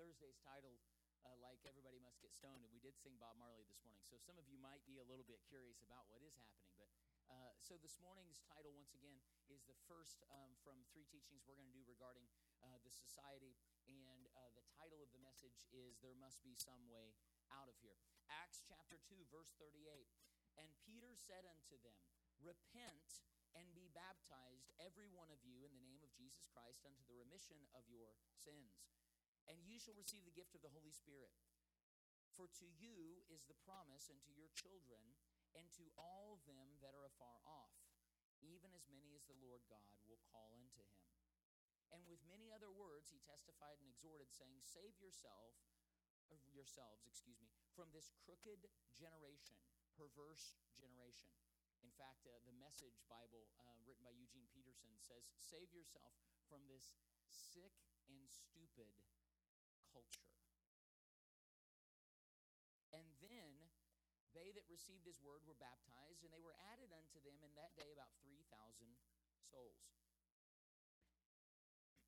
Thursday's title, uh, like everybody must get stoned, and we did sing Bob Marley this morning, so some of you might be a little bit curious about what is happening. But uh, so this morning's title, once again, is the first um, from three teachings we're going to do regarding uh, the society, and uh, the title of the message is There Must Be Some Way Out of Here. Acts chapter 2, verse 38. And Peter said unto them, Repent and be baptized, every one of you, in the name of Jesus Christ, unto the remission of your sins. And you shall receive the gift of the Holy Spirit. For to you is the promise, and to your children, and to all them that are afar off, even as many as the Lord God will call unto him. And with many other words he testified and exhorted, saying, Save yourself, yourselves, excuse me, from this crooked generation, perverse generation. In fact, uh, the Message Bible, uh, written by Eugene Peterson, says, Save yourself from this sick and stupid culture. And then they that received his word were baptized, and they were added unto them in that day about 3,000 souls.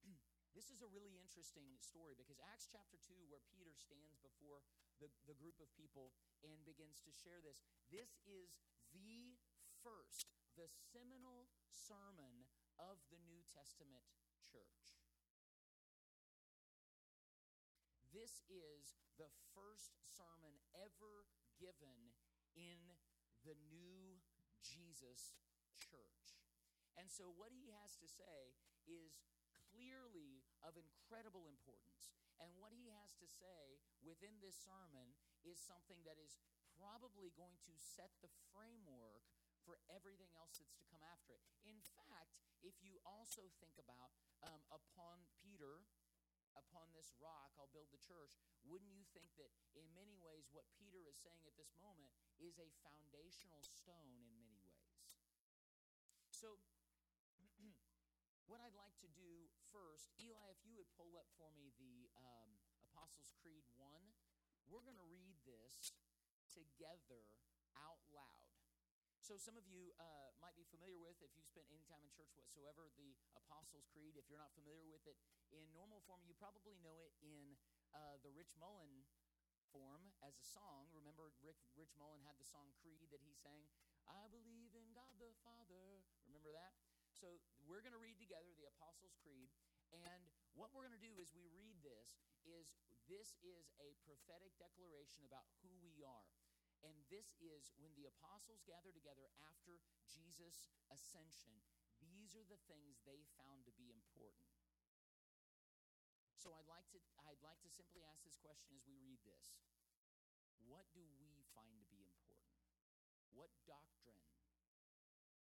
this is a really interesting story because Acts chapter 2, where Peter stands before the, the group of people and begins to share this, this is the first, the seminal sermon of the New Testament church. This is the first sermon ever given in the new Jesus church. And so, what he has to say is clearly of incredible importance. And what he has to say within this sermon is something that is probably going to set the framework for everything else that's to come after it. In fact, if you also think about um, upon Peter, upon this rock I'll build the church, wouldn't you think that in many ways what Peter is saying at this moment is a foundational stone in many ways? So, what I'd like to do first, Eli, if you would pull up for me the um, Apostles' Creed 1, we're going to read this together out loud. So, some of you uh, might be familiar with, if you've spent any time in church whatsoever, the Apostles' Creed. If you're not familiar with it in normal form, you probably know it in uh, the Rich Mullen form as a song. Remember, Rick, Rich Mullen had the song Creed that he sang, I believe in God the Father. Remember that? So, we're going to read together the Apostles' Creed. And what we're going to do as we read this is this is a prophetic declaration about who we are. And this is when the apostles gather together after Jesus' ascension. These are the things they found to be important. So I'd like to I'd like to simply ask this question as we read this. What do we find to be important? What doctrine,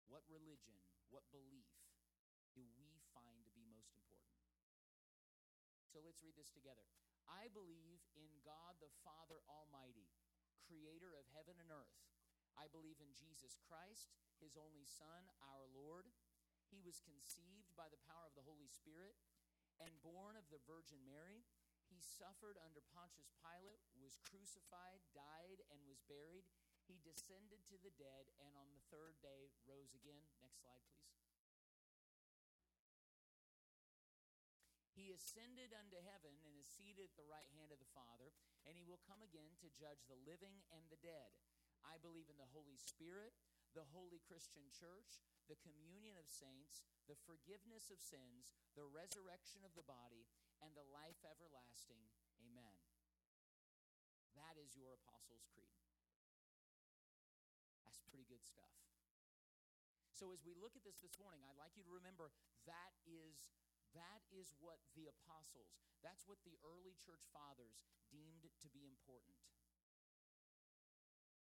what religion, what belief do we find to be most important? So let's read this together. I believe in God the Father Almighty creator of heaven and earth. I believe in Jesus Christ, his only Son, our Lord. He was conceived by the power of the Holy Spirit and born of the Virgin Mary. He suffered under Pontius Pilate, was crucified, died, and was buried. He descended to the dead, and on the third day rose again. Next slide, please. He ascended unto heaven and is seated at the right hand of the Father, and he will come again to judge the living and the dead. I believe in the Holy Spirit, the holy Christian church, the communion of saints, the forgiveness of sins, the resurrection of the body, and the life everlasting. Amen. That is your Apostles' Creed. That's pretty good stuff. So as we look at this this morning, I'd like you to remember that is that is what the apostles, that's what the early church fathers deemed to be important.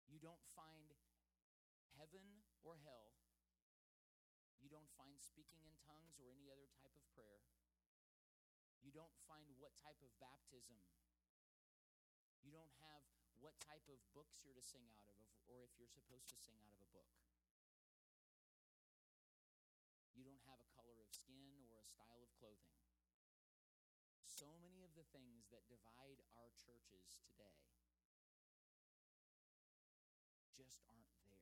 You don't find heaven or hell. You don't find speaking in tongues or any other type of prayer. You don't find what type of baptism. You don't have what type of books you're to sing out of, or if you're supposed to sing out of a book. You don't have a color of skin or a style of clothing. So many of the things that divide our churches today just aren't there.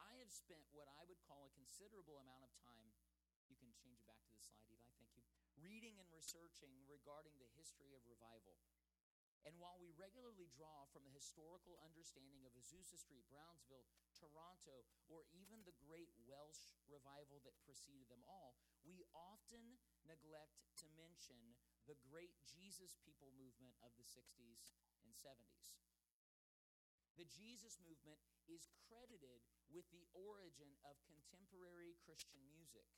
I have spent what I would call a considerable amount of time. You can change it back to the slide, Eli. Thank you. Reading and researching regarding the history of revival. And while we regularly draw from the historical understanding of Azusa Street, Brownsville, Toronto, or even the great Welsh revival that preceded them all, we often neglect to mention the great Jesus people movement of the 60s and 70s. The Jesus movement is credited with the origin of contemporary Christian music.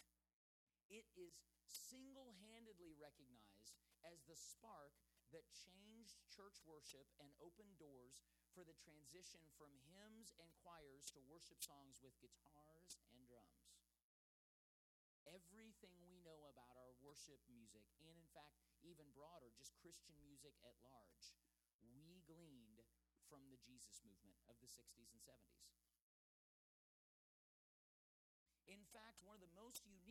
It is single handedly recognized as the spark that changed church worship and opened doors for the transition from hymns and choirs to worship songs with guitars and drums. Everything we know about our worship music, and in fact, even broader, just Christian music at large, we gleaned from the Jesus movement of the 60s and 70s. In fact, one of the most unique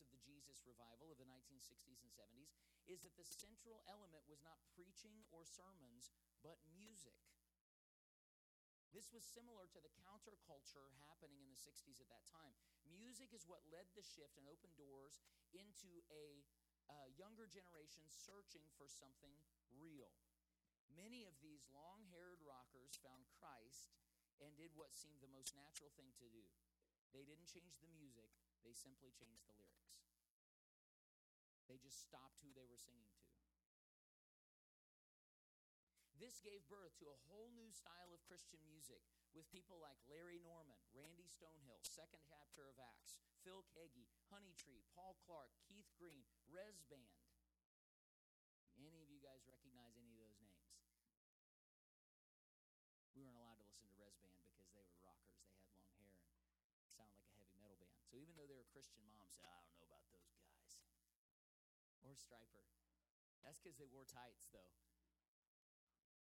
of the Jesus revival of the 1960s and 70s is that the central element was not preaching or sermons, but music. This was similar to the counterculture happening in the 60s at that time. Music is what led the shift and opened doors into a younger generation searching for something real. Many of these long haired rockers found Christ and did what seemed the most natural thing to do. They didn't change the music, they simply changed the lyrics. They just stopped who they were singing to. This gave birth to a whole new style of Christian music with people like Larry Norman, Randy Stonehill, second chapter of Acts, Phil Keaggy, Honeytree, Paul Clark, Keith Green, Rez Band. Any of you guys recognize any of those names? We weren't allowed to listen to Rez Band because they were rockers. They had long hair and sound like a heavy metal band. So even though they were Christian, moms said, I don't know about those guys. Or Stryper. That's because they wore tights, though.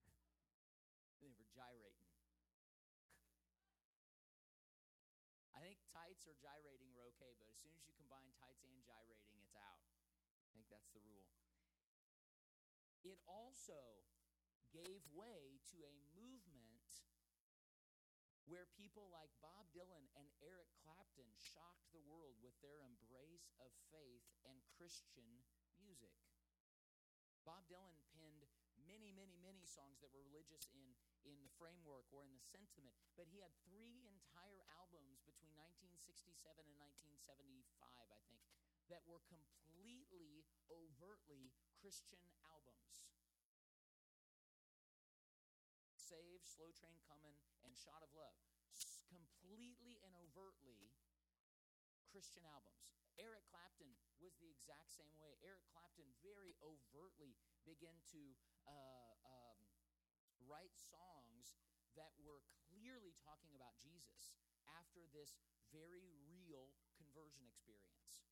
they were gyrating. I think tights or gyrating were okay, but as soon as you combine tights and gyrating, it's out. I think that's the rule. It also gave way to a movement where people like Bob Dylan and Eric Clapton shocked the world with their embrace of faith and Christian music. Bob Dylan penned many, many, many songs that were religious in, in the framework or in the sentiment, but he had three entire albums between 1967 and 1975, I think, that were completely, overtly Christian albums. Save, Slow Train Coming, and Shot of Love. Completely and overtly Christian albums. Eric Clapton was the exact same way. Eric Clapton very overtly began to uh, um, write songs that were clearly talking about Jesus after this very real conversion experience.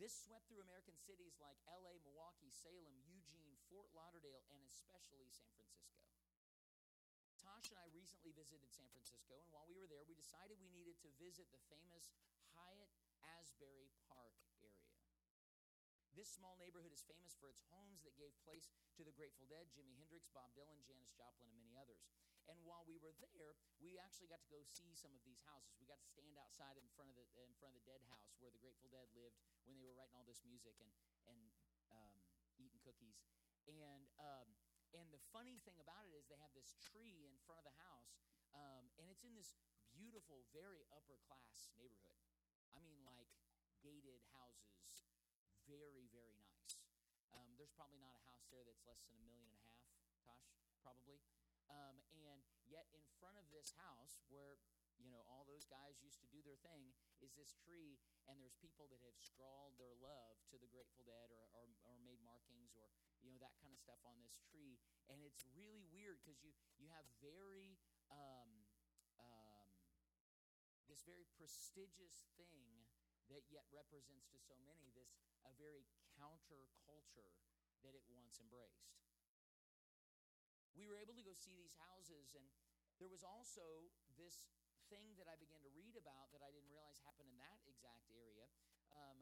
This swept through American cities like LA, Milwaukee, Salem, Eugene, Fort Lauderdale, and especially San Francisco. Tosh and I recently visited San Francisco, and while we were there, we decided we needed to visit the famous Hyatt Asbury Park area. This small neighborhood is famous for its homes that gave place to the Grateful Dead, Jimi Hendrix, Bob Dylan, Janis Joplin, and many others. And while we were there, we actually got to go see some of these houses. We got to stand outside in front of the in front of the Dead house where the Grateful Dead lived when they were writing all this music and and um, eating cookies. And um, and the funny thing about it is they have this tree in front of the house, um, and it's in this beautiful, very upper class neighborhood. I mean, like gated houses, very, very nice. Um, there's probably not a house there that's less than a million and a half, Tosh, probably. Um, and yet, in front of this house, where you know all those guys used to do their thing, is this tree, and there's people that have scrawled their love to the Grateful Dead, or, or, or made markings, or you know that kind of stuff on this tree. And it's really weird because you you have very um, this very prestigious thing that yet represents to so many this a very counter culture that it once embraced. We were able to go see these houses, and there was also this thing that I began to read about that I didn't realize happened in that exact area um,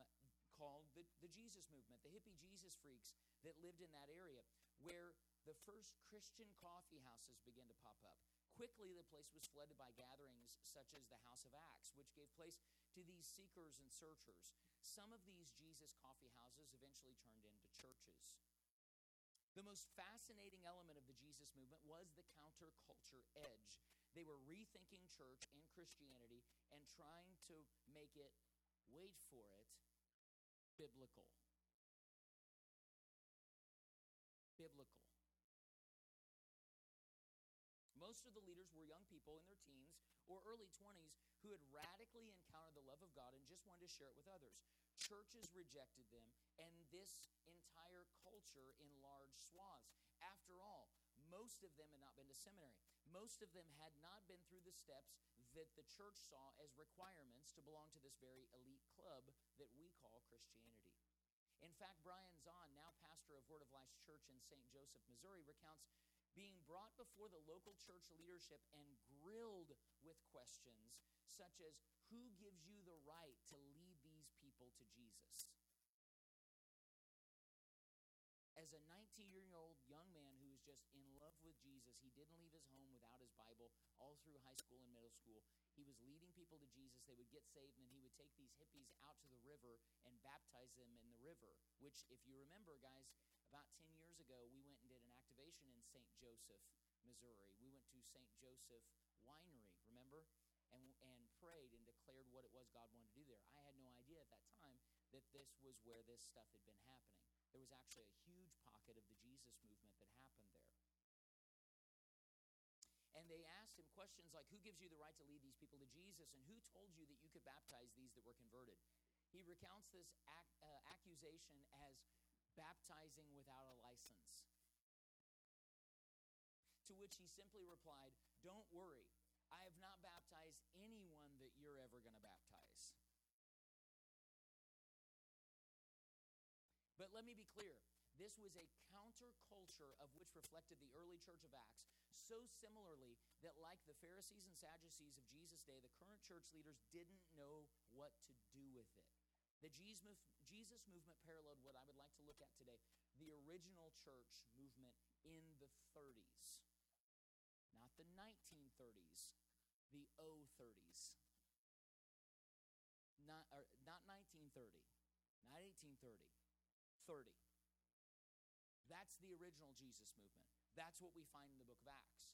called the, the Jesus movement, the hippie Jesus freaks that lived in that area, where the first Christian coffee houses began to pop up. Quickly, the place was flooded by gatherings such as the House of Acts, which gave place to these seekers and searchers. Some of these Jesus coffee houses eventually turned into churches. The most fascinating element of the Jesus movement was the counterculture edge. They were rethinking church Christianity and trying to make it, wait for it, biblical. Biblical. Most of the leaders were young people in their teens or early 20s who had radically encountered the love of God and just wanted to share it with others. Churches rejected them, and this entire culture in large swaths. After all, most of them had not been to seminary. Most of them had not been through the steps that the church saw as requirements to belong to this very elite club that we call Christianity. In fact, Brian Zahnd, now pastor of Word of Life Church in St. Joseph, Missouri, recounts being brought before the local church leadership and grilled with questions such as Who gives you the right to lead these people to Jesus? As a 19 year old young man who was just in love with Jesus, he didn't leave his home without his Bible all through high school and middle school. He was leading people to Jesus. They would get saved, and then he would take these hippies out to the river and baptize them in the river, which, if you remember, guys, about 10 years ago, we went and did an activation in St. Joseph, Missouri. We went to St. Joseph Winery, remember? And, and prayed and declared what it was God wanted to do there. I had no idea at that time that this was where this stuff had been happening. There was actually a huge pocket of the Jesus movement that happened there. And they asked him questions like, Who gives you the right to lead these people to Jesus? And who told you that you could baptize these that were converted? He recounts this ac- uh, accusation as baptizing without a license. To which he simply replied, Don't worry, I have not baptized anyone that you're ever going to baptize. But let me be clear this was a counterculture of which reflected the early church of Acts, so similarly that, like the Pharisees and Sadducees of Jesus' day, the current church leaders didn't know what to do with it. The Jesus movement paralleled what I would like to look at today the original church movement in the 30s. Not the 1930s, the 030s. Not, not 1930, not 1830, 30. That's the original Jesus movement. That's what we find in the book of Acts.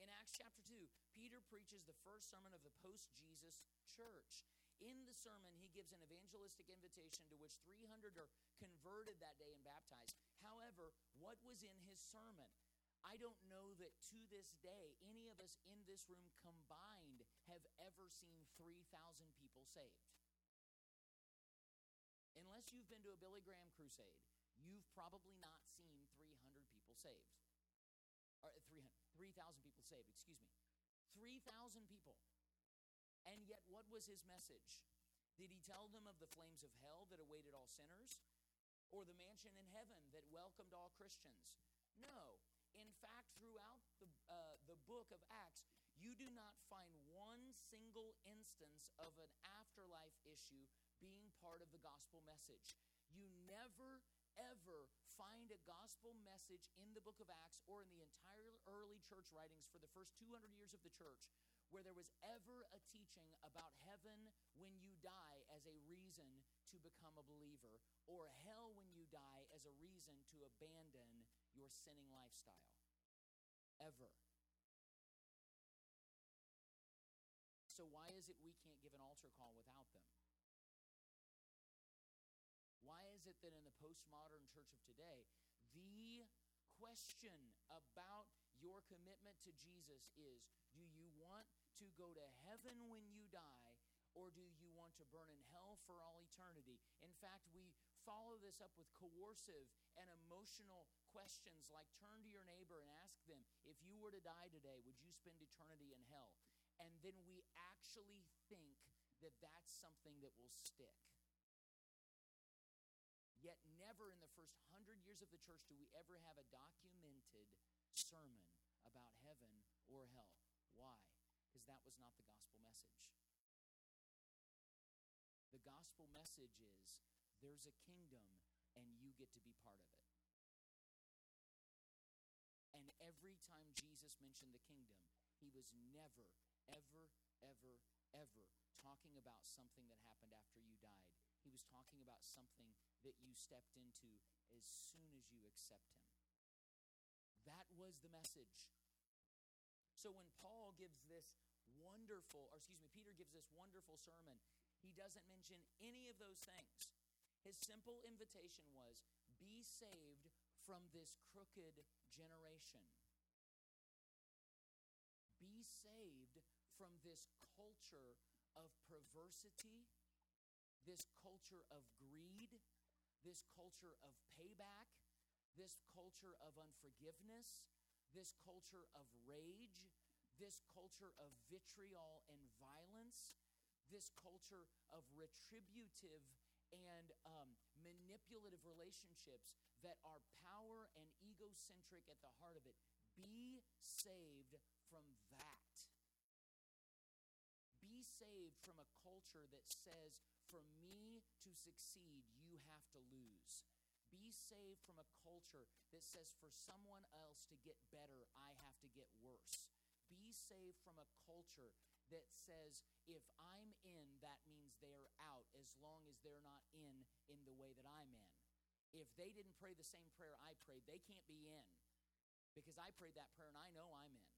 In Acts chapter 2, Peter preaches the first sermon of the post Jesus church. In the sermon, he gives an evangelistic invitation to which 300 are converted that day and baptized. However, what was in his sermon? I don't know that to this day, any of us in this room combined have ever seen 3,000 people saved. You've been to a Billy Graham crusade, you've probably not seen 300 people saved. Or 3,000 people saved, excuse me. 3,000 people. And yet, what was his message? Did he tell them of the flames of hell that awaited all sinners? Or the mansion in heaven that welcomed all Christians? No. In fact, throughout the, uh, the book of Acts, you do not find one single instance of an afterlife issue being part of the gospel message. You never, ever find a gospel message in the book of Acts or in the entire early church writings for the first 200 years of the church where there was ever a teaching about heaven when you die as a reason to become a believer, or hell when you die as a reason to abandon your sinning lifestyle. Ever. So, why is it we can't give an altar call without them? Why is it that in the postmodern church of today, the question about your commitment to Jesus is do you want to go to heaven when you die, or do you want to burn in hell for all eternity? In fact, we follow this up with coercive and emotional questions like turn to your neighbor and ask them, if you were to die today, would you spend eternity in hell? and then we actually think that that's something that will stick. Yet, never in the first hundred years of the church do we ever have a documented sermon about heaven or hell. Why? Because that was not the gospel message. The gospel message is there's a kingdom and you get to be part of it. And every time Jesus mentioned the kingdom, he was never, ever, ever, ever talking about something that happened after you died. He was talking about something that you stepped into as soon as you accept Him. That was the message. So when Paul gives this wonderful, or excuse me, Peter gives this wonderful sermon, he doesn't mention any of those things. His simple invitation was be saved from this crooked generation. Be saved from this culture of perversity, this culture of greed, this culture of payback, this culture of unforgiveness, this culture of rage, this culture of vitriol and violence, this culture of retributive and um, manipulative relationships that are power and egocentric at the heart of it. Be saved from that. Saved from a culture that says, for me to succeed, you have to lose. Be saved from a culture that says, for someone else to get better, I have to get worse. Be saved from a culture that says, if I'm in, that means they're out, as long as they're not in in the way that I'm in. If they didn't pray the same prayer I prayed, they can't be in because I prayed that prayer and I know I'm in.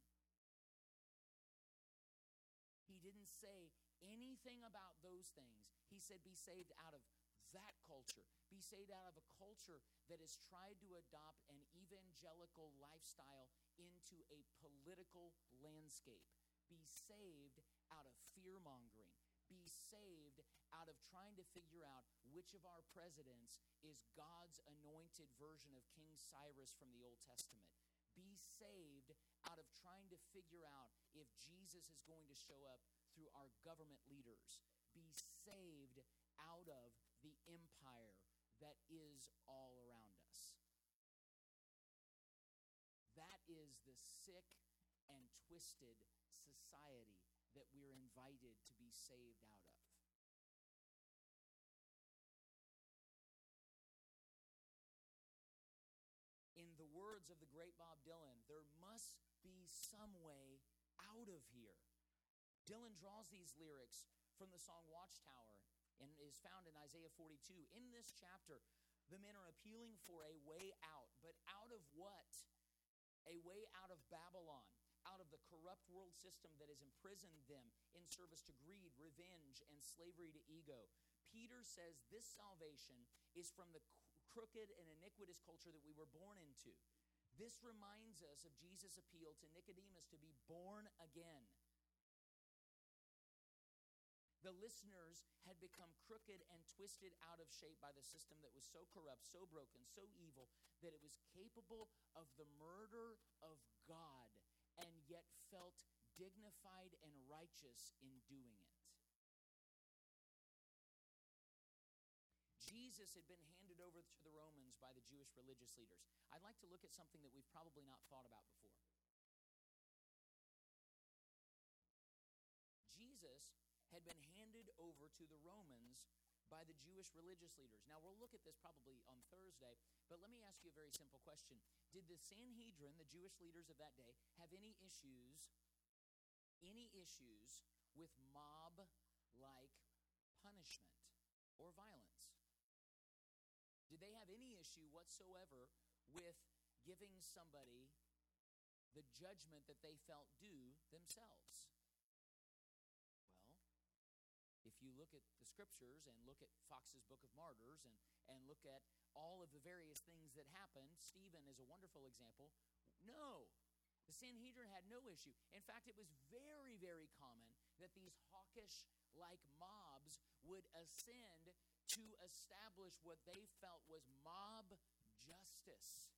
Say anything about those things. He said, be saved out of that culture. Be saved out of a culture that has tried to adopt an evangelical lifestyle into a political landscape. Be saved out of fear mongering. Be saved out of trying to figure out which of our presidents is God's anointed version of King Cyrus from the Old Testament. Be saved out of trying to figure out if Jesus is going to show up through our government leaders. Be saved out of the empire that is all around us. That is the sick and twisted society that we're invited to be saved out of. In the words of the great Bob Dylan, there must be some way out of here. Dylan draws these lyrics from the song Watchtower and is found in Isaiah 42. In this chapter, the men are appealing for a way out, but out of what? A way out of Babylon, out of the corrupt world system that has imprisoned them in service to greed, revenge, and slavery to ego. Peter says this salvation is from the crooked and iniquitous culture that we were born into. This reminds us of Jesus' appeal to Nicodemus to be born again. The listeners had become crooked and twisted out of shape by the system that was so corrupt, so broken, so evil that it was capable of the murder of God and yet felt dignified and righteous in doing it. Jesus had been handed over to the Romans by the Jewish religious leaders. I'd like to look at something that we've probably not thought about before. Jesus had been handed over to the Romans by the Jewish religious leaders. Now, we'll look at this probably on Thursday, but let me ask you a very simple question. Did the Sanhedrin, the Jewish leaders of that day, have any issues, any issues with mob like punishment or violence? Did they have any issue whatsoever with giving somebody the judgment that they felt due themselves? At the scriptures and look at Fox's Book of Martyrs and, and look at all of the various things that happened, Stephen is a wonderful example. No, the Sanhedrin had no issue. In fact, it was very, very common that these hawkish like mobs would ascend to establish what they felt was mob justice.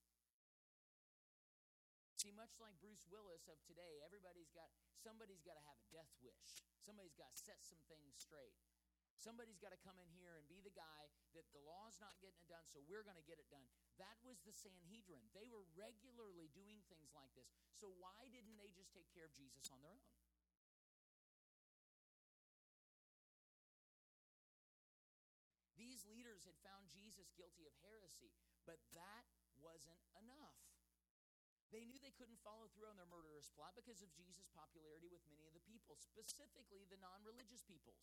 See, much like Bruce Willis of today, everybody's got somebody's got to have a death wish. Somebody's got to set some things straight. Somebody's got to come in here and be the guy that the law's not getting it done, so we're going to get it done. That was the Sanhedrin. They were regularly doing things like this. So why didn't they just take care of Jesus on their own? These leaders had found Jesus guilty of heresy, but that wasn't enough. They knew they couldn't follow through on their murderous plot because of Jesus' popularity with many of the people, specifically the non religious peoples.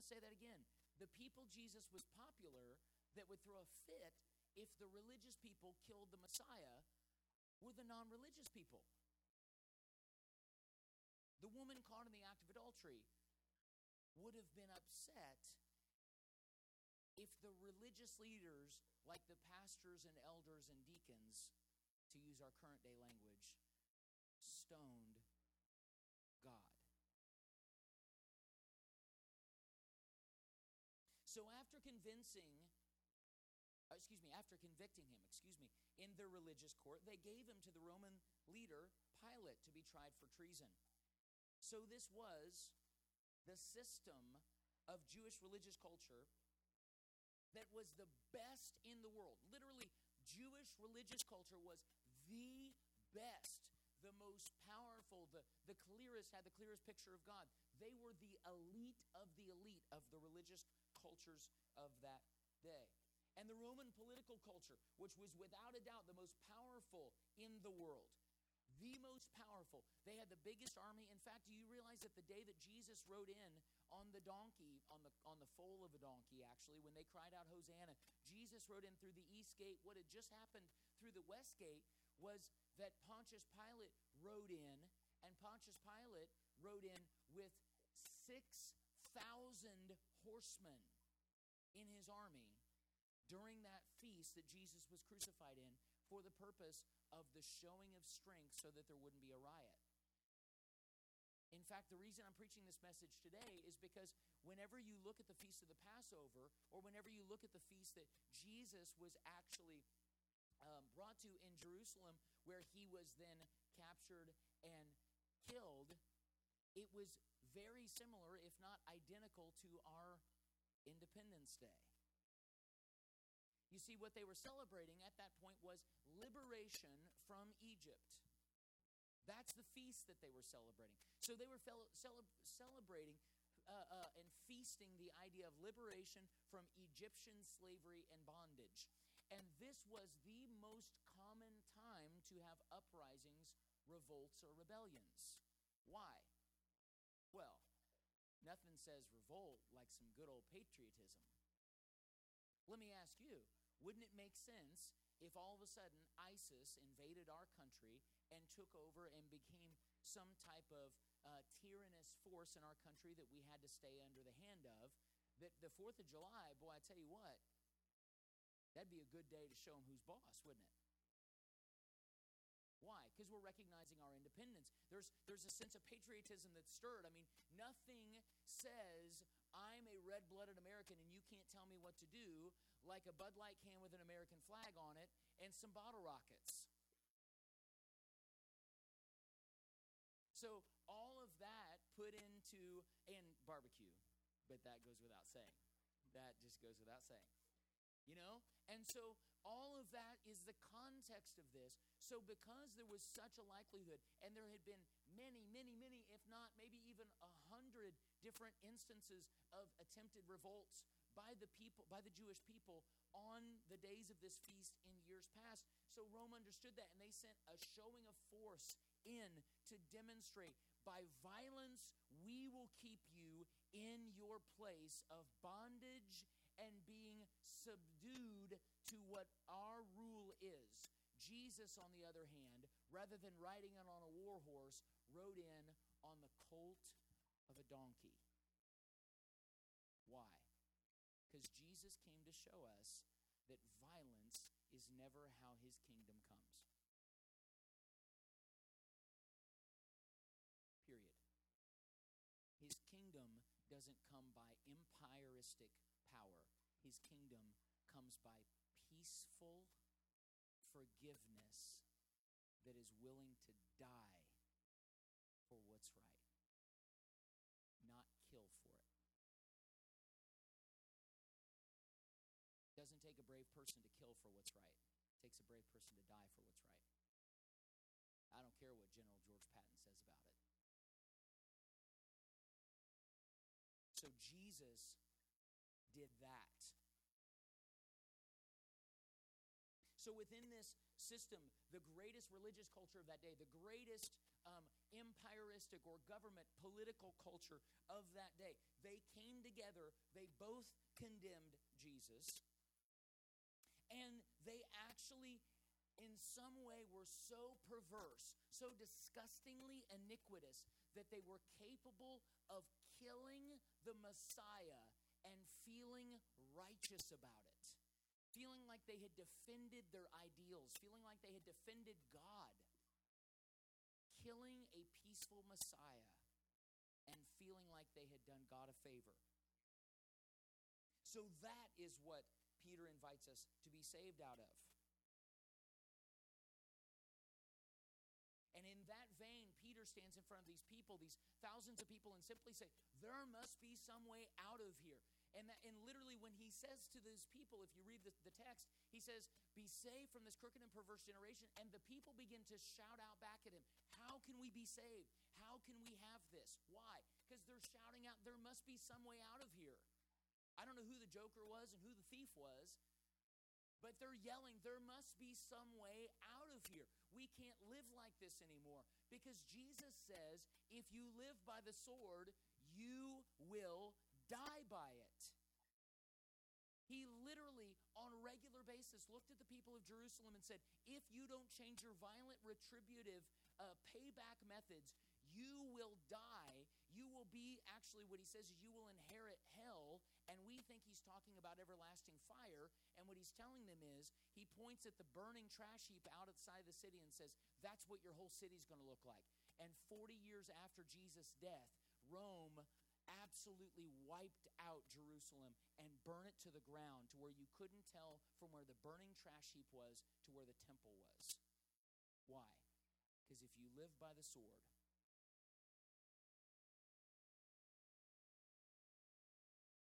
Going to say that again. The people Jesus was popular that would throw a fit if the religious people killed the Messiah were the non religious people. The woman caught in the act of adultery would have been upset if the religious leaders, like the pastors and elders and deacons, to use our current day language, stoned So after convincing, uh, excuse me, after convicting him, excuse me, in their religious court, they gave him to the Roman leader Pilate to be tried for treason. So this was the system of Jewish religious culture that was the best in the world. Literally, Jewish religious culture was the best, the most powerful, the, the clearest, had the clearest picture of God. They were the elite of the elite of the religious cultures of that day. And the Roman political culture, which was without a doubt the most powerful in the world. The most powerful. They had the biggest army. In fact, do you realize that the day that Jesus rode in on the donkey, on the on the foal of a donkey, actually, when they cried out Hosanna, Jesus rode in through the east gate. What had just happened through the west gate was that Pontius Pilate rode in, and Pontius Pilate rode in with 6,000 horsemen in his army during that feast that Jesus was crucified in for the purpose of the showing of strength so that there wouldn't be a riot. In fact, the reason I'm preaching this message today is because whenever you look at the Feast of the Passover, or whenever you look at the feast that Jesus was actually um, brought to in Jerusalem, where he was then captured and killed, it was very similar, if not identical, to our Independence Day. You see, what they were celebrating at that point was liberation from Egypt. That's the feast that they were celebrating. So they were fel- cele- celebrating uh, uh, and feasting the idea of liberation from Egyptian slavery and bondage. And this was the most common time to have uprisings, revolts, or rebellions. Why? Well, nothing says revolt like some good old patriotism. Let me ask you wouldn't it make sense if all of a sudden ISIS invaded our country and took over and became some type of uh, tyrannous force in our country that we had to stay under the hand of? That the 4th of July, boy, I tell you what, that'd be a good day to show them who's boss, wouldn't it? Why? Because we're recognizing our independence. There's, there's a sense of patriotism that's stirred. I mean, nothing says I'm a red blooded American and you can't tell me what to do like a Bud Light can with an American flag on it and some bottle rockets. So, all of that put into, and barbecue, but that goes without saying. That just goes without saying. You know? And so, all of that is the context of this. So, because there was such a likelihood, and there had been many, many, many, if not maybe even a hundred different instances of attempted revolts by the people, by the Jewish people on the days of this feast in years past. So Rome understood that and they sent a showing of force in to demonstrate by violence we will keep you in your place of bondage subdued to what our rule is. Jesus, on the other hand, rather than riding in on a war horse, rode in on the colt of a donkey. Why? Because Jesus came to show us that violence is never how his kingdom comes. Period. His kingdom doesn't come by empiristic his kingdom comes by peaceful forgiveness that is willing to die for what's right, not kill for it. It doesn't take a brave person to kill for what's right. It takes a brave person to die for what's right. I don't care what General George Patton says about it. So Jesus did that. So, within this system, the greatest religious culture of that day, the greatest um, empiristic or government political culture of that day, they came together, they both condemned Jesus, and they actually, in some way, were so perverse, so disgustingly iniquitous, that they were capable of killing the Messiah and feeling righteous about it feeling like they had defended their ideals, feeling like they had defended God, killing a peaceful Messiah, and feeling like they had done God a favor. So that is what Peter invites us to be saved out of. Front of these people, these thousands of people, and simply say, There must be some way out of here. And, that, and literally, when he says to those people, if you read the, the text, he says, Be saved from this crooked and perverse generation. And the people begin to shout out back at him, How can we be saved? How can we have this? Why? Because they're shouting out, There must be some way out of here. I don't know who the joker was and who the thief was, but they're yelling, There must be some way out of here. We can't live like this anymore. Because Jesus says, If you live by the sword, you will die by it. He literally, on a regular basis, looked at the people of Jerusalem and said, If you don't change your violent, retributive uh, payback methods, you will die. You will be, actually, what he says you will inherit hell. And we think he's talking about everlasting fire. And what he's telling them is, he points at the burning trash heap outside the city and says, That's what your whole city's going to look like. And 40 years after Jesus' death, Rome absolutely wiped out Jerusalem and burn it to the ground to where you couldn't tell from where the burning trash heap was to where the temple was. Why? Because if you live by the sword,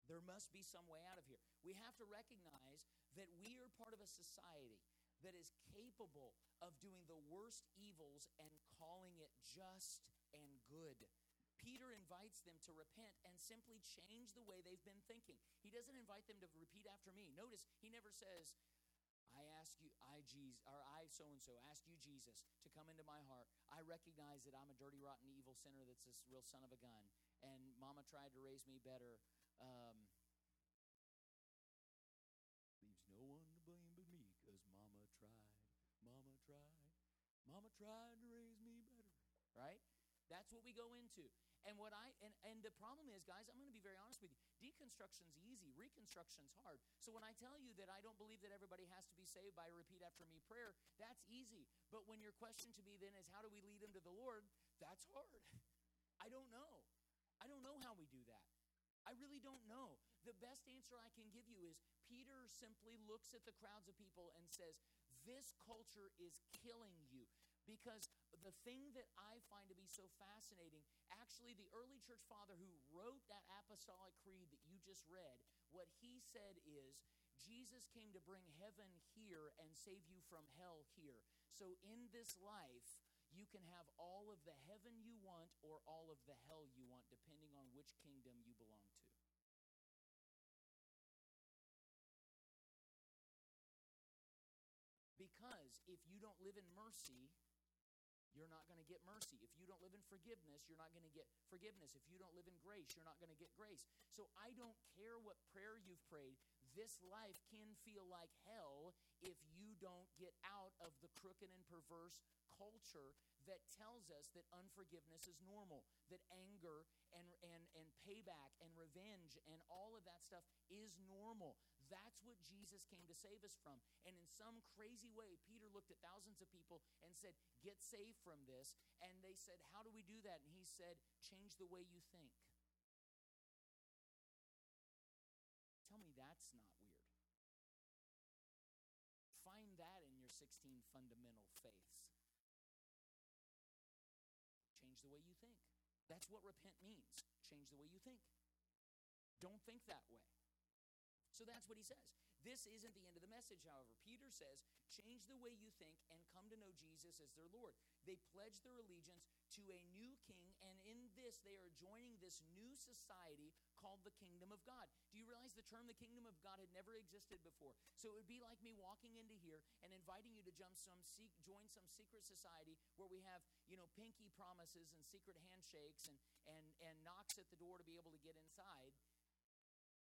there must be some way out of here. We have to recognize that we are part of a society that is capable of doing the worst evils and calling it just and good. Peter invites them to repent and simply change the way they've been thinking. He doesn't invite them to repeat after me. Notice he never says, I ask you, I Jesus, or I so and so, ask you, Jesus, to come into my heart. I recognize that I'm a dirty, rotten, evil sinner that's this real son of a gun, and Mama tried to raise me better. Um, leaves no one to blame but me, because Mama tried, Mama tried, Mama tried to raise me better. Right? That's what we go into. And what I and, and the problem is, guys, I'm going to be very honest with you. Deconstruction's easy, reconstruction's hard. So when I tell you that I don't believe that everybody has to be saved by a repeat after me prayer, that's easy. But when your question to me then is how do we lead them to the Lord, that's hard. I don't know. I don't know how we do that. I really don't know. The best answer I can give you is Peter simply looks at the crowds of people and says, This culture is killing you. Because the thing that I find to be so fascinating, actually, the early church father who wrote that apostolic creed that you just read, what he said is, Jesus came to bring heaven here and save you from hell here. So in this life, you can have all of the heaven you want or all of the hell you want, depending on which kingdom you belong to. Because if you don't live in mercy, you're not going to get mercy. If you don't live in forgiveness, you're not going to get forgiveness. If you don't live in grace, you're not going to get grace. So I don't care what prayer you've prayed. This life can feel like hell if you don't get out of the crooked and perverse culture that tells us that unforgiveness is normal, that anger and, and, and payback and revenge and all of that stuff is normal. That's what Jesus came to save us from. And in some crazy way, Peter looked at thousands of people and said, Get saved from this. And they said, How do we do that? And he said, Change the way you think. Tell me that's not weird. Find that in your 16 fundamental faiths. Change the way you think. That's what repent means change the way you think. Don't think that way. So that's what he says. This isn't the end of the message, however. Peter says, change the way you think and come to know Jesus as their Lord. They pledge their allegiance to a new king, and in this, they are joining this new society called the kingdom of God. Do you realize the term the kingdom of God had never existed before? So it would be like me walking into here and inviting you to jump some join some secret society where we have, you know, pinky promises and secret handshakes and and and knocks at the door to be able to get inside.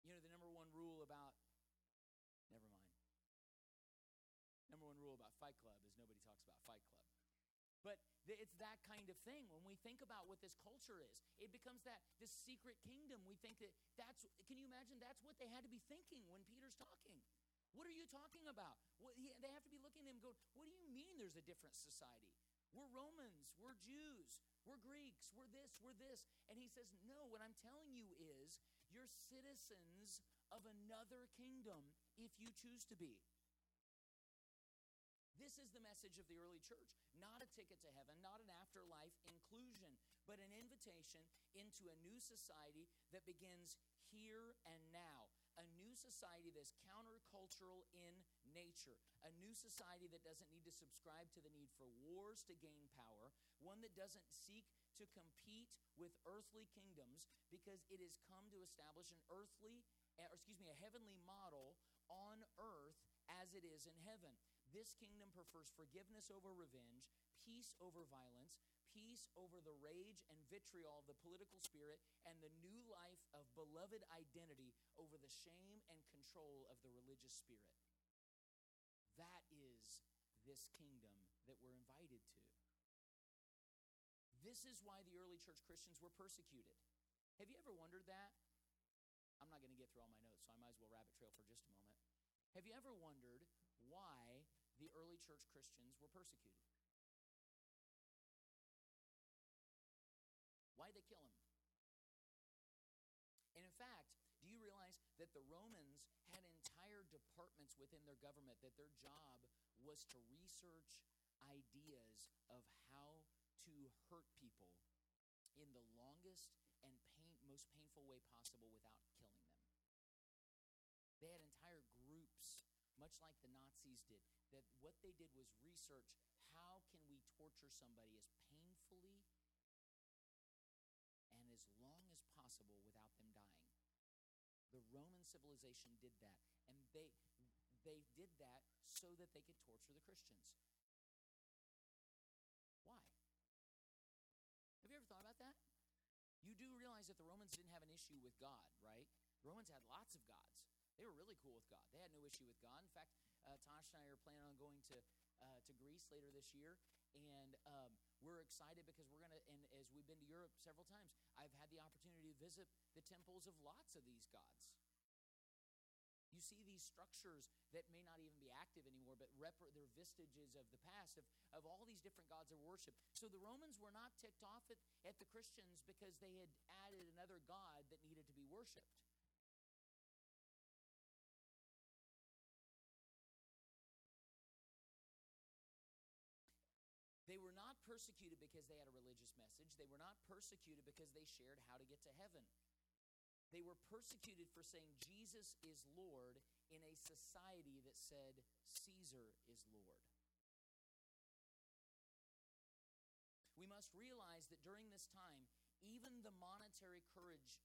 You know, the number rule about never mind. Number one rule about Fight Club is nobody talks about Fight Club. But it's that kind of thing. When we think about what this culture is, it becomes that this secret kingdom. We think that that's, can you imagine that's what they had to be thinking when Peter's talking? What are you talking about? What, he, they have to be looking at him going, What do you mean there's a different society? We're Romans, we're Jews, we're Greeks, we're this, we're this. And he says, No, what I'm telling you is you're citizens of another kingdom if you choose to be. This is the message of the early church. Not a ticket to heaven, not an afterlife inclusion, but an invitation into a new society that begins here and now. Society that's countercultural in nature. A new society that doesn't need to subscribe to the need for wars to gain power. One that doesn't seek to compete with earthly kingdoms because it has come to establish an earthly, eh, or excuse me, a heavenly model on earth as it is in heaven. This kingdom prefers forgiveness over revenge, peace over violence, peace over the rage and vitriol of the political spirit, and the new life of beloved identity over the shame and control of the religious spirit. That is this kingdom that we're invited to. This is why the early church Christians were persecuted. Have you ever wondered that? I'm not going to get through all my notes, so I might as well rabbit trail for just a moment. Have you ever wondered why the early church Christians were persecuted. Why'd they kill him? And in fact, do you realize that the Romans had entire departments within their government that their job was to research ideas of how to hurt people in the longest and pain, most painful way possible without killing them? They had much like the Nazis did, that what they did was research how can we torture somebody as painfully and as long as possible without them dying. The Roman civilization did that, and they they did that so that they could torture the Christians. Why? Have you ever thought about that? You do realize that the Romans didn't have an issue with God, right? The Romans had lots of gods. They were really cool with God. They had no issue with God. In fact, uh, Tosh and I are planning on going to uh, to Greece later this year, and um, we're excited because we're gonna. And as we've been to Europe several times, I've had the opportunity to visit the temples of lots of these gods. You see these structures that may not even be active anymore, but rep- they're vestiges of the past, of, of all these different gods of worship. So the Romans were not ticked off at, at the Christians because they had added another god that needed to be worshiped. Persecuted because they had a religious message. They were not persecuted because they shared how to get to heaven. They were persecuted for saying Jesus is Lord in a society that said Caesar is Lord. We must realize that during this time, even the monetary courage,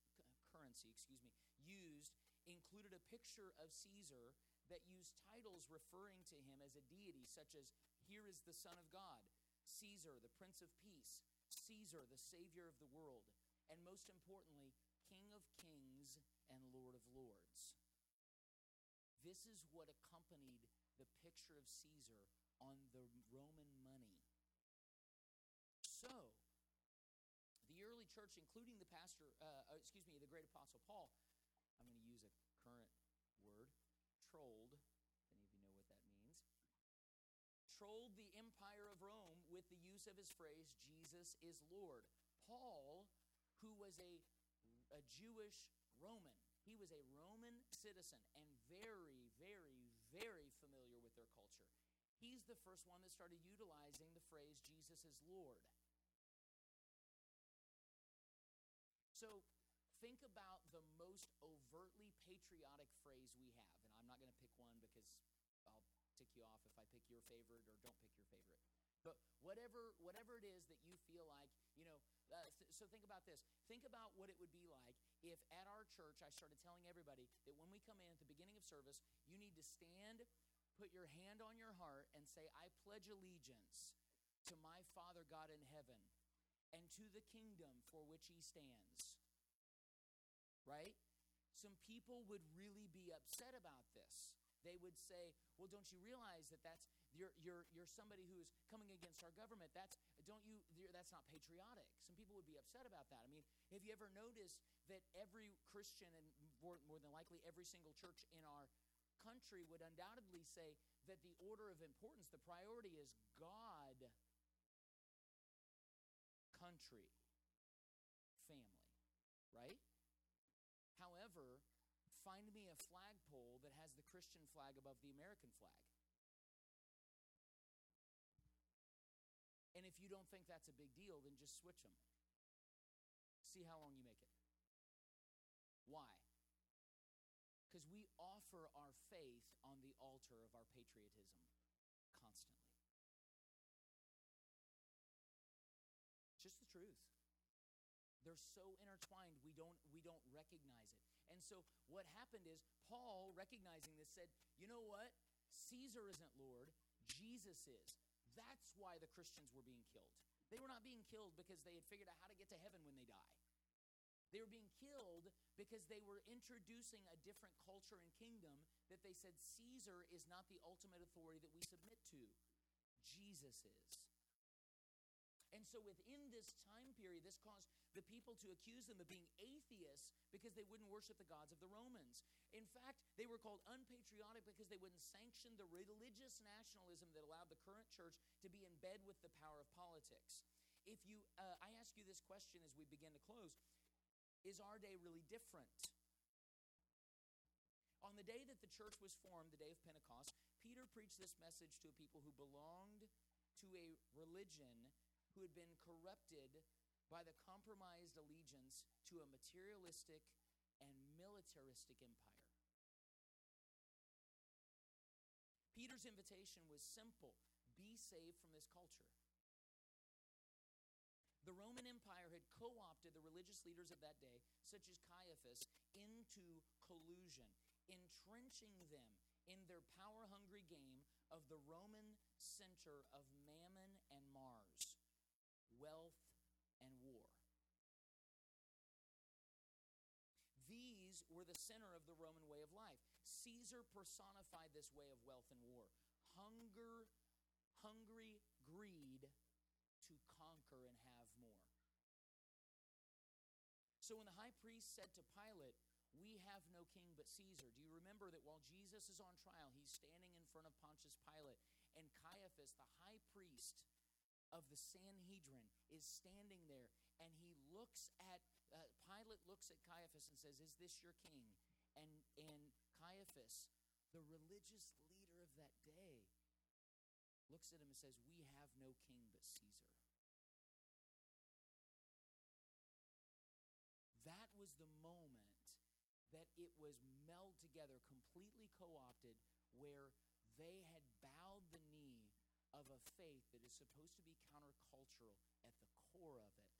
currency, excuse me, used included a picture of Caesar that used titles referring to him as a deity, such as "Here is the Son of God," Caesar, the Prince of Peace, Caesar, the Savior of the world, and most importantly, King of Kings and Lord of Lords. This is what accompanied the picture of Caesar on the Roman money. So, the early church, including the pastor, uh, uh excuse me, the great apostle Paul, I'm going to use a current word, trolled, controlled the empire of Rome use of his phrase, Jesus is Lord. Paul, who was a, a Jewish Roman, he was a Roman citizen and very, very, very familiar with their culture. He's the first one that started utilizing the phrase, Jesus is Lord. So think about the most overtly patriotic phrase we have. And I'm not going to pick one because I'll tick you off if I pick your favorite or don't pick your favorite. But whatever whatever it is that you feel like, you know, uh, th- so think about this. Think about what it would be like if at our church I started telling everybody that when we come in at the beginning of service, you need to stand, put your hand on your heart, and say, I pledge allegiance to my Father God in heaven and to the kingdom for which he stands. Right? Some people would really be upset about this. They would say, "Well, don't you realize that that's you're you're you're somebody who is coming against our government? That's don't you that's not patriotic." Some people would be upset about that. I mean, have you ever noticed that every Christian and more, more than likely every single church in our country would undoubtedly say that the order of importance, the priority is God, country, family, right? However, find me a flagpole that has the Christian flag above the American flag. And if you don't think that's a big deal, then just switch them. See how long you make it. Why? Because we offer our faith on the altar of our patriotism constantly. Just the truth. They're so intertwined we don't we don't recognize it. And so what happened is Paul recognizing this said, "You know what? Caesar isn't Lord, Jesus is." That's why the Christians were being killed. They were not being killed because they had figured out how to get to heaven when they die. They were being killed because they were introducing a different culture and kingdom that they said Caesar is not the ultimate authority that we submit to. Jesus is. And so within this time period, this caused the people to accuse them of being atheists because they wouldn't worship the gods of the Romans. In fact, they were called unpatriotic because they wouldn't sanction the religious nationalism that allowed the current church to be in bed with the power of politics. If you, uh, I ask you this question as we begin to close is our day really different? On the day that the church was formed, the day of Pentecost, Peter preached this message to a people who belonged to a religion who had been corrupted by the compromised allegiance to a materialistic and militaristic empire. Peter's invitation was simple be saved from this culture. The Roman Empire had co opted the religious leaders of that day, such as Caiaphas, into collusion, entrenching them in their power hungry game of the Roman center of mammon and Mars, wealth and war. These were the center of the Roman way of life. Caesar personified this way of wealth and war. Hunger, hungry greed to conquer and have more. So when the high priest said to Pilate, We have no king but Caesar, do you remember that while Jesus is on trial, he's standing in front of Pontius Pilate, and Caiaphas, the high priest of the Sanhedrin, is standing there, and he looks at, uh, Pilate looks at Caiaphas and says, Is this your king? And, and Caiaphas, the religious leader of that day, looks at him and says, We have no king but Caesar. That was the moment that it was melded together, completely co opted, where they had bowed the knee of a faith that is supposed to be countercultural at the core of it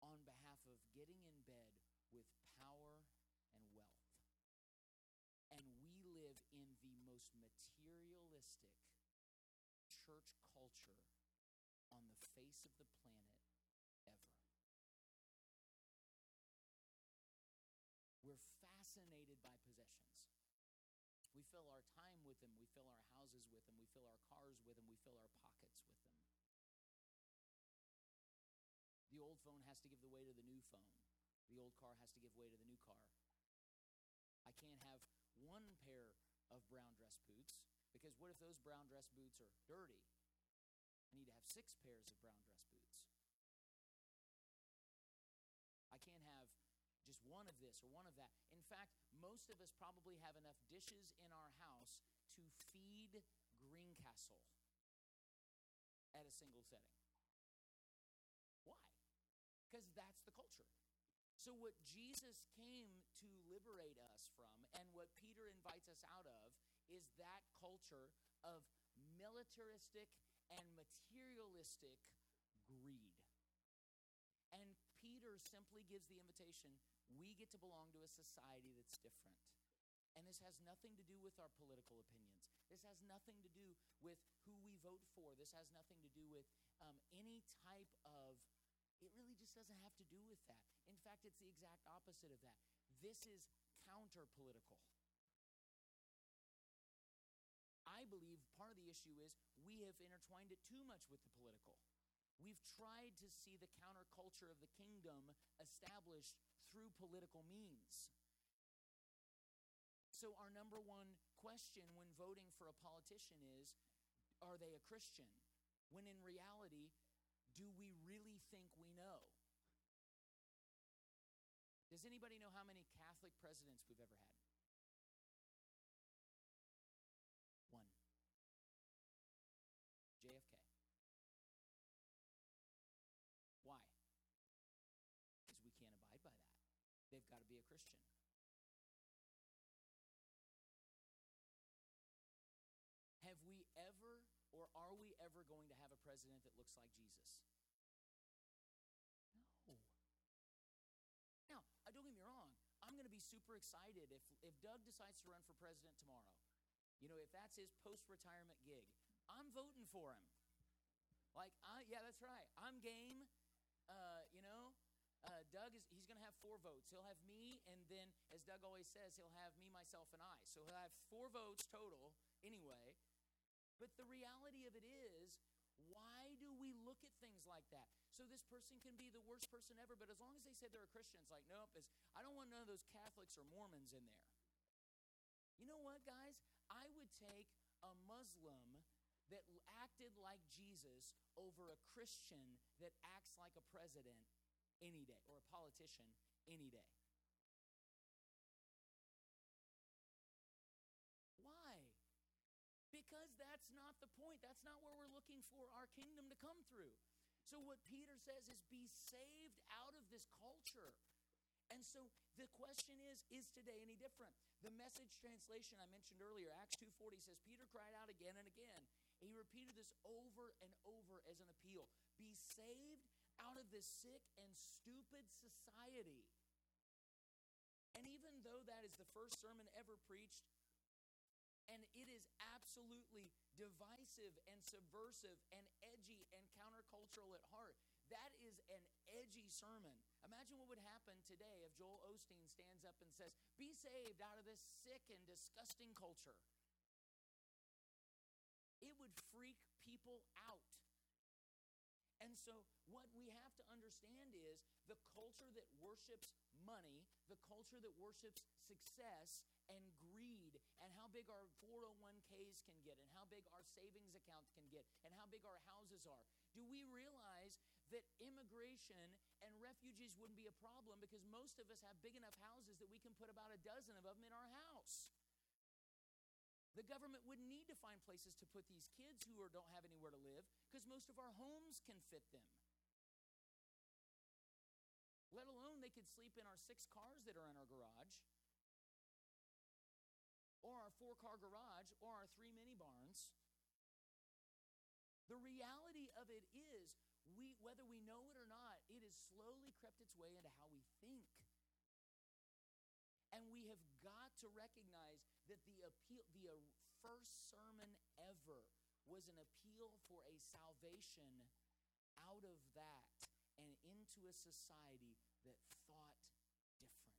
on behalf of getting in bed with power and wealth. And we live in the most materialistic church culture on the face of the planet ever. We're fascinated by possessions. We fill our time with them, we fill our houses with them, we fill our cars with them, we fill our pockets with them. The old phone has to give the way to the new phone. The old car has to give way to the new car. I can't have one pair of brown dress boots because what if those brown dress boots are dirty? I need to have six pairs of brown dress boots. I can't have just one of this or one of that. In fact, most of us probably have enough dishes in our house to feed Greencastle at a single setting. Why? Because that's the culture. So, what Jesus came to liberate us from, and what Peter invites us out of, is that culture of militaristic and materialistic greed. Simply gives the invitation we get to belong to a society that's different. And this has nothing to do with our political opinions. This has nothing to do with who we vote for. This has nothing to do with um, any type of, it really just doesn't have to do with that. In fact, it's the exact opposite of that. This is counter political. I believe part of the issue is we have intertwined it too much with the political. We've tried to see the counterculture of the kingdom established through political means. So, our number one question when voting for a politician is are they a Christian? When in reality, do we really think we know? Does anybody know how many Catholic presidents we've ever had? Going to have a president that looks like Jesus? No. Now, uh, don't get me wrong. I'm going to be super excited if, if Doug decides to run for president tomorrow. You know, if that's his post retirement gig, I'm voting for him. Like, I, yeah, that's right. I'm game. Uh, you know, uh, Doug is he's going to have four votes. He'll have me, and then, as Doug always says, he'll have me, myself, and I. So he'll have four votes total anyway. But the reality of it is, why do we look at things like that? So this person can be the worst person ever, but as long as they say they're a Christian, it's like, nope, it's, I don't want none of those Catholics or Mormons in there. You know what, guys? I would take a Muslim that acted like Jesus over a Christian that acts like a president any day or a politician any day. Not the point. That's not where we're looking for our kingdom to come through. So, what Peter says is be saved out of this culture. And so the question is is today any different? The message translation I mentioned earlier, Acts 2:40 says Peter cried out again and again. He repeated this over and over as an appeal. Be saved out of this sick and stupid society. And even though that is the first sermon ever preached, and it is absolutely divisive and subversive and edgy and countercultural at heart. That is an edgy sermon. Imagine what would happen today if Joel Osteen stands up and says, Be saved out of this sick and disgusting culture. It would freak people out. So, what we have to understand is the culture that worships money, the culture that worships success and greed, and how big our 401ks can get, and how big our savings accounts can get, and how big our houses are. Do we realize that immigration and refugees wouldn't be a problem because most of us have big enough houses that we can put about a dozen of them in our house? The government wouldn't need to find places to put these kids who are, don't have anywhere to live because most of our homes can fit them. Let alone they could sleep in our six cars that are in our garage, or our four car garage, or our three mini barns. The reality of it is, we, whether we know it or not, it has slowly crept its way into how we think. And we have to recognize that the appeal, the uh, first sermon ever was an appeal for a salvation out of that and into a society that thought different.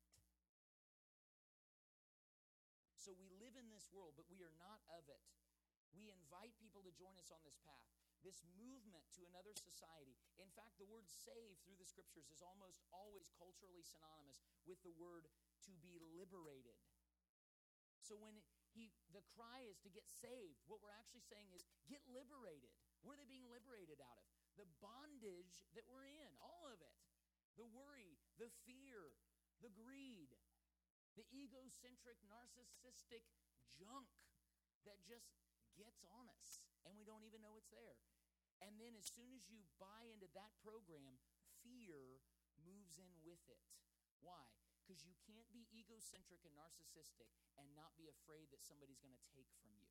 So we live in this world, but we are not of it. We invite people to join us on this path, this movement to another society. In fact, the word save through the scriptures is almost always culturally synonymous with the word to be liberated. So when he the cry is to get saved, what we're actually saying is get liberated. What are they being liberated out of? The bondage that we're in, all of it. The worry, the fear, the greed, the egocentric, narcissistic junk that just gets on us and we don't even know it's there. And then as soon as you buy into that program, fear moves in with it. Why? Because you can't be egocentric and narcissistic and not be afraid that somebody's going to take from you.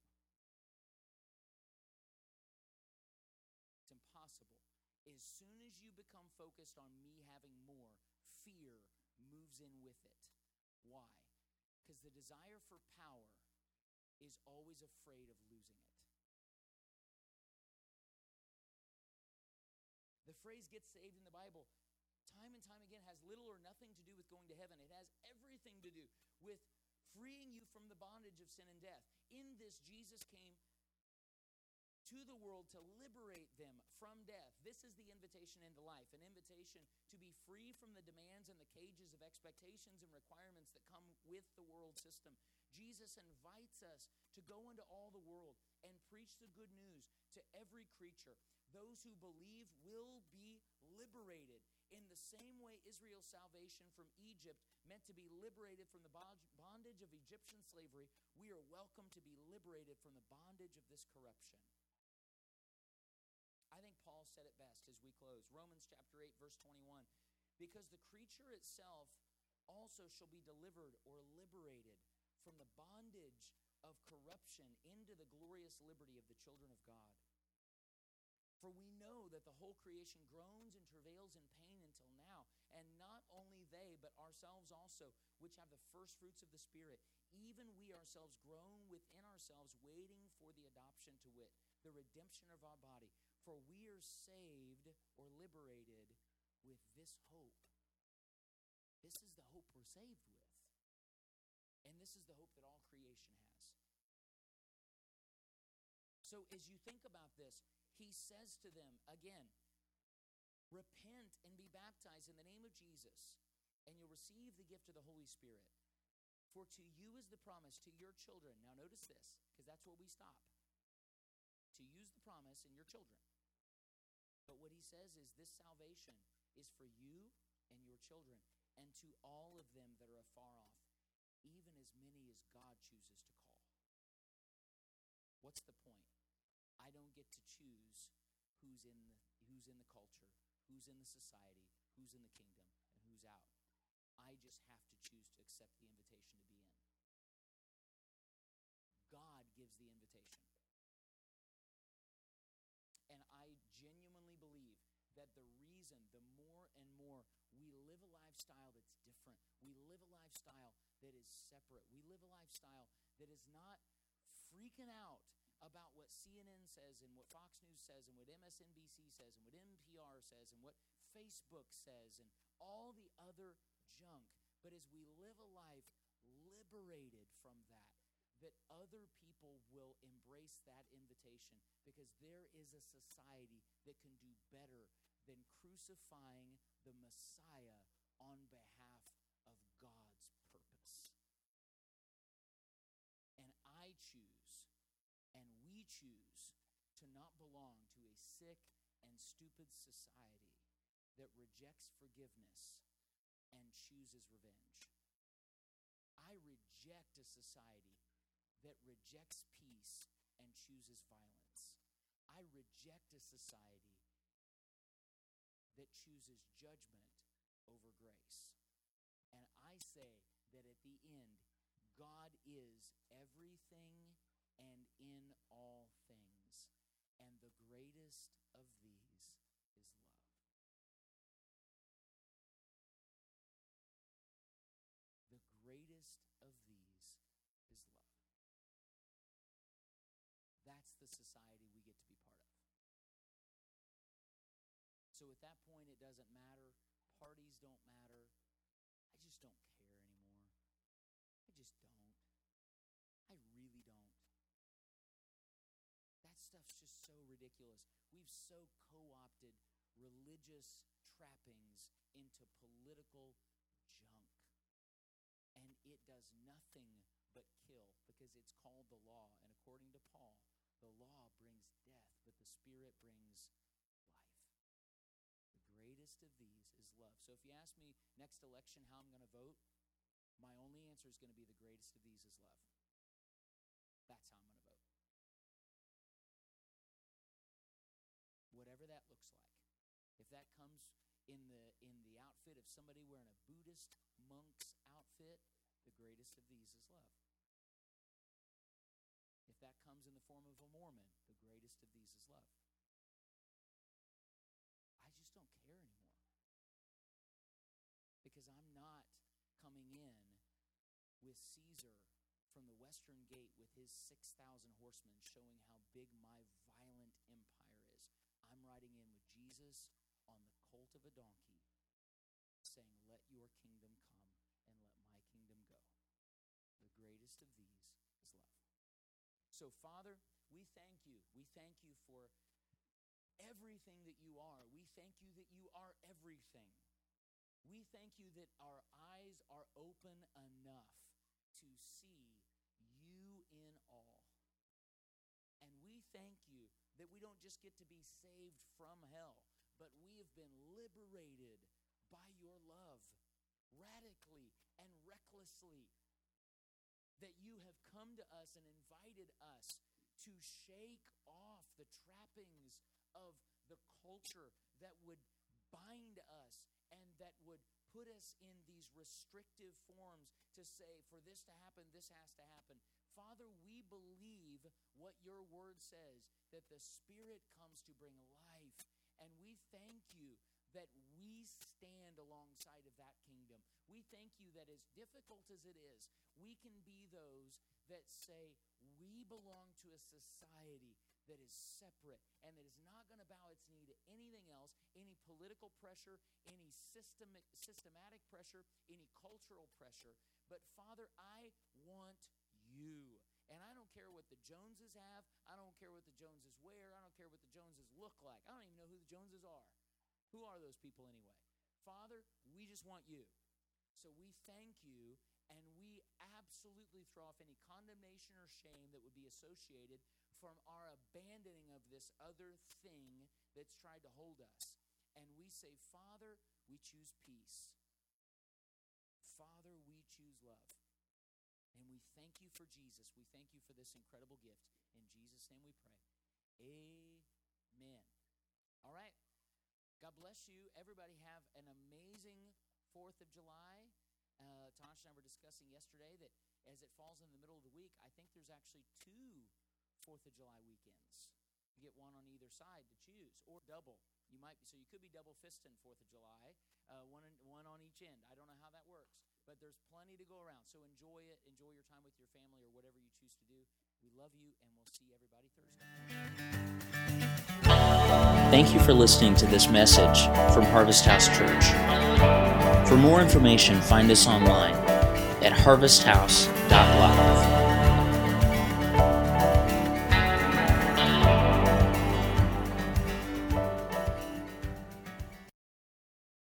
It's impossible. As soon as you become focused on me having more, fear moves in with it. Why? Because the desire for power is always afraid of losing it. The phrase get saved in the Bible, time and time again, has little or nothing to do with going to heaven. It has everything to do with freeing you from the bondage of sin and death. In this, Jesus came to the world to liberate them from death. This is the invitation into life an invitation to be free from the demands and the cages of expectations and requirements that come with the world system. Jesus invites us to go into all the world and preach the good news to every creature. Those who believe will be liberated. In the same way, Israel's salvation from Egypt meant to be liberated from the bondage of Egyptian slavery, we are welcome to be liberated from the bondage of this corruption. I think Paul said it best as we close. Romans chapter 8, verse 21. Because the creature itself also shall be delivered or liberated from the bondage of corruption into the glorious liberty of the children of God. For we know that the whole creation groans and travails in pain until now, and not only they, but ourselves also, which have the first fruits of the Spirit, even we ourselves groan within ourselves, waiting for the adoption to wit, the redemption of our body. For we are saved or liberated with this hope. This is the hope we're saved with. And this is the hope that all creation has. So, as you think about this, he says to them again, Repent and be baptized in the name of Jesus, and you'll receive the gift of the Holy Spirit. For to you is the promise to your children. Now, notice this, because that's where we stop. To use the promise in your children. But what he says is this salvation is for you and your children, and to all of them that are afar off, even as many as God chooses to call. What's the point? I don't get to choose who's in the who's in the culture, who's in the society, who's in the kingdom, and who's out. I just have to choose to accept the invitation to be in. God gives the invitation. And I genuinely believe that the reason, the more and more we live a lifestyle that's different, we live a lifestyle that is separate, we live a lifestyle that is not freaking out about what CNN says and what Fox News says and what MSNBC says and what NPR says and what Facebook says and all the other junk. But as we live a life liberated from that, that other people will embrace that invitation because there is a society that can do better than crucifying the Messiah on behalf of God's purpose. And I choose and we choose to not belong to a sick and stupid society that rejects forgiveness and chooses revenge. I reject a society that rejects peace and chooses violence. I reject a society that chooses judgment over grace. And I say that at the end, God is everything and in all things. And the greatest of these is love. The greatest of these is love. That's the society we get to be part of. So at that point, it doesn't matter. Parties don't matter. I just don't care anymore. I just don't. I really don't That stuff's just so ridiculous. We've so co opted religious trappings into political junk. And it does nothing but kill because it's called the law. And according to Paul, the law brings death, but the Spirit brings greatest of these is love. So if you ask me next election how I'm going to vote, my only answer is going to be the greatest of these is love. That's how I'm going to vote. whatever that looks like. If that comes in the in the outfit of somebody wearing a Buddhist monk's outfit, the greatest of these is love. If that comes in the form of a Mormon, the greatest of these is love. I just don't care anymore. Because I'm not coming in with Caesar from the western gate with his 6,000 horsemen showing how big my violent empire is. I'm riding in with Jesus on the colt of a donkey saying, Let your kingdom come and let my kingdom go. The greatest of these is love. So, Father, we thank you. We thank you for everything that you are. We thank you that you are everything. We thank you that our eyes are open enough see you in all. And we thank you that we don't just get to be saved from hell, but we have been liberated by your love radically and recklessly. That you have come to us and invited us to shake off the trappings of the culture that would bind us and that would put us in these restrictive forms to say, for this to happen, this has to happen. Father, we believe what your word says that the Spirit comes to bring life. And we thank you that we stand alongside of that kingdom. We thank you that as difficult as it is, we can be those that say, we belong to a society that is separate and that is not going to bow its knee to anything else, any political pressure, any systematic pressure, any cultural pressure. But Father, I want you. And I don't care what the Joneses have. I don't care what the Joneses wear. I don't care what the Joneses look like. I don't even know who the Joneses are. Who are those people anyway? Father, we just want you. So we thank you and we absolutely throw off any condemnation or shame that would be associated from our abandoning of this other thing that's tried to hold us. And we say, Father, we choose peace. Father, we choose love. And we thank you for Jesus. We thank you for this incredible gift. In Jesus' name we pray. Amen. All right. God bless you. Everybody have an amazing 4th of July. Uh, Tosh and I were discussing yesterday that as it falls in the middle of the week, I think there's actually two 4th of July weekends. You get one on either side to choose, or double. You might be, so you could be double fisting 4th of July, uh, one, in, one on each end. I don't know how that works, but there's plenty to go around. So enjoy it. Enjoy your time with your family or whatever you choose to do. We love you, and we'll see everybody Thursday. Thank you for listening to this message from Harvest House Church. For more information, find us online at harvesthouse.live.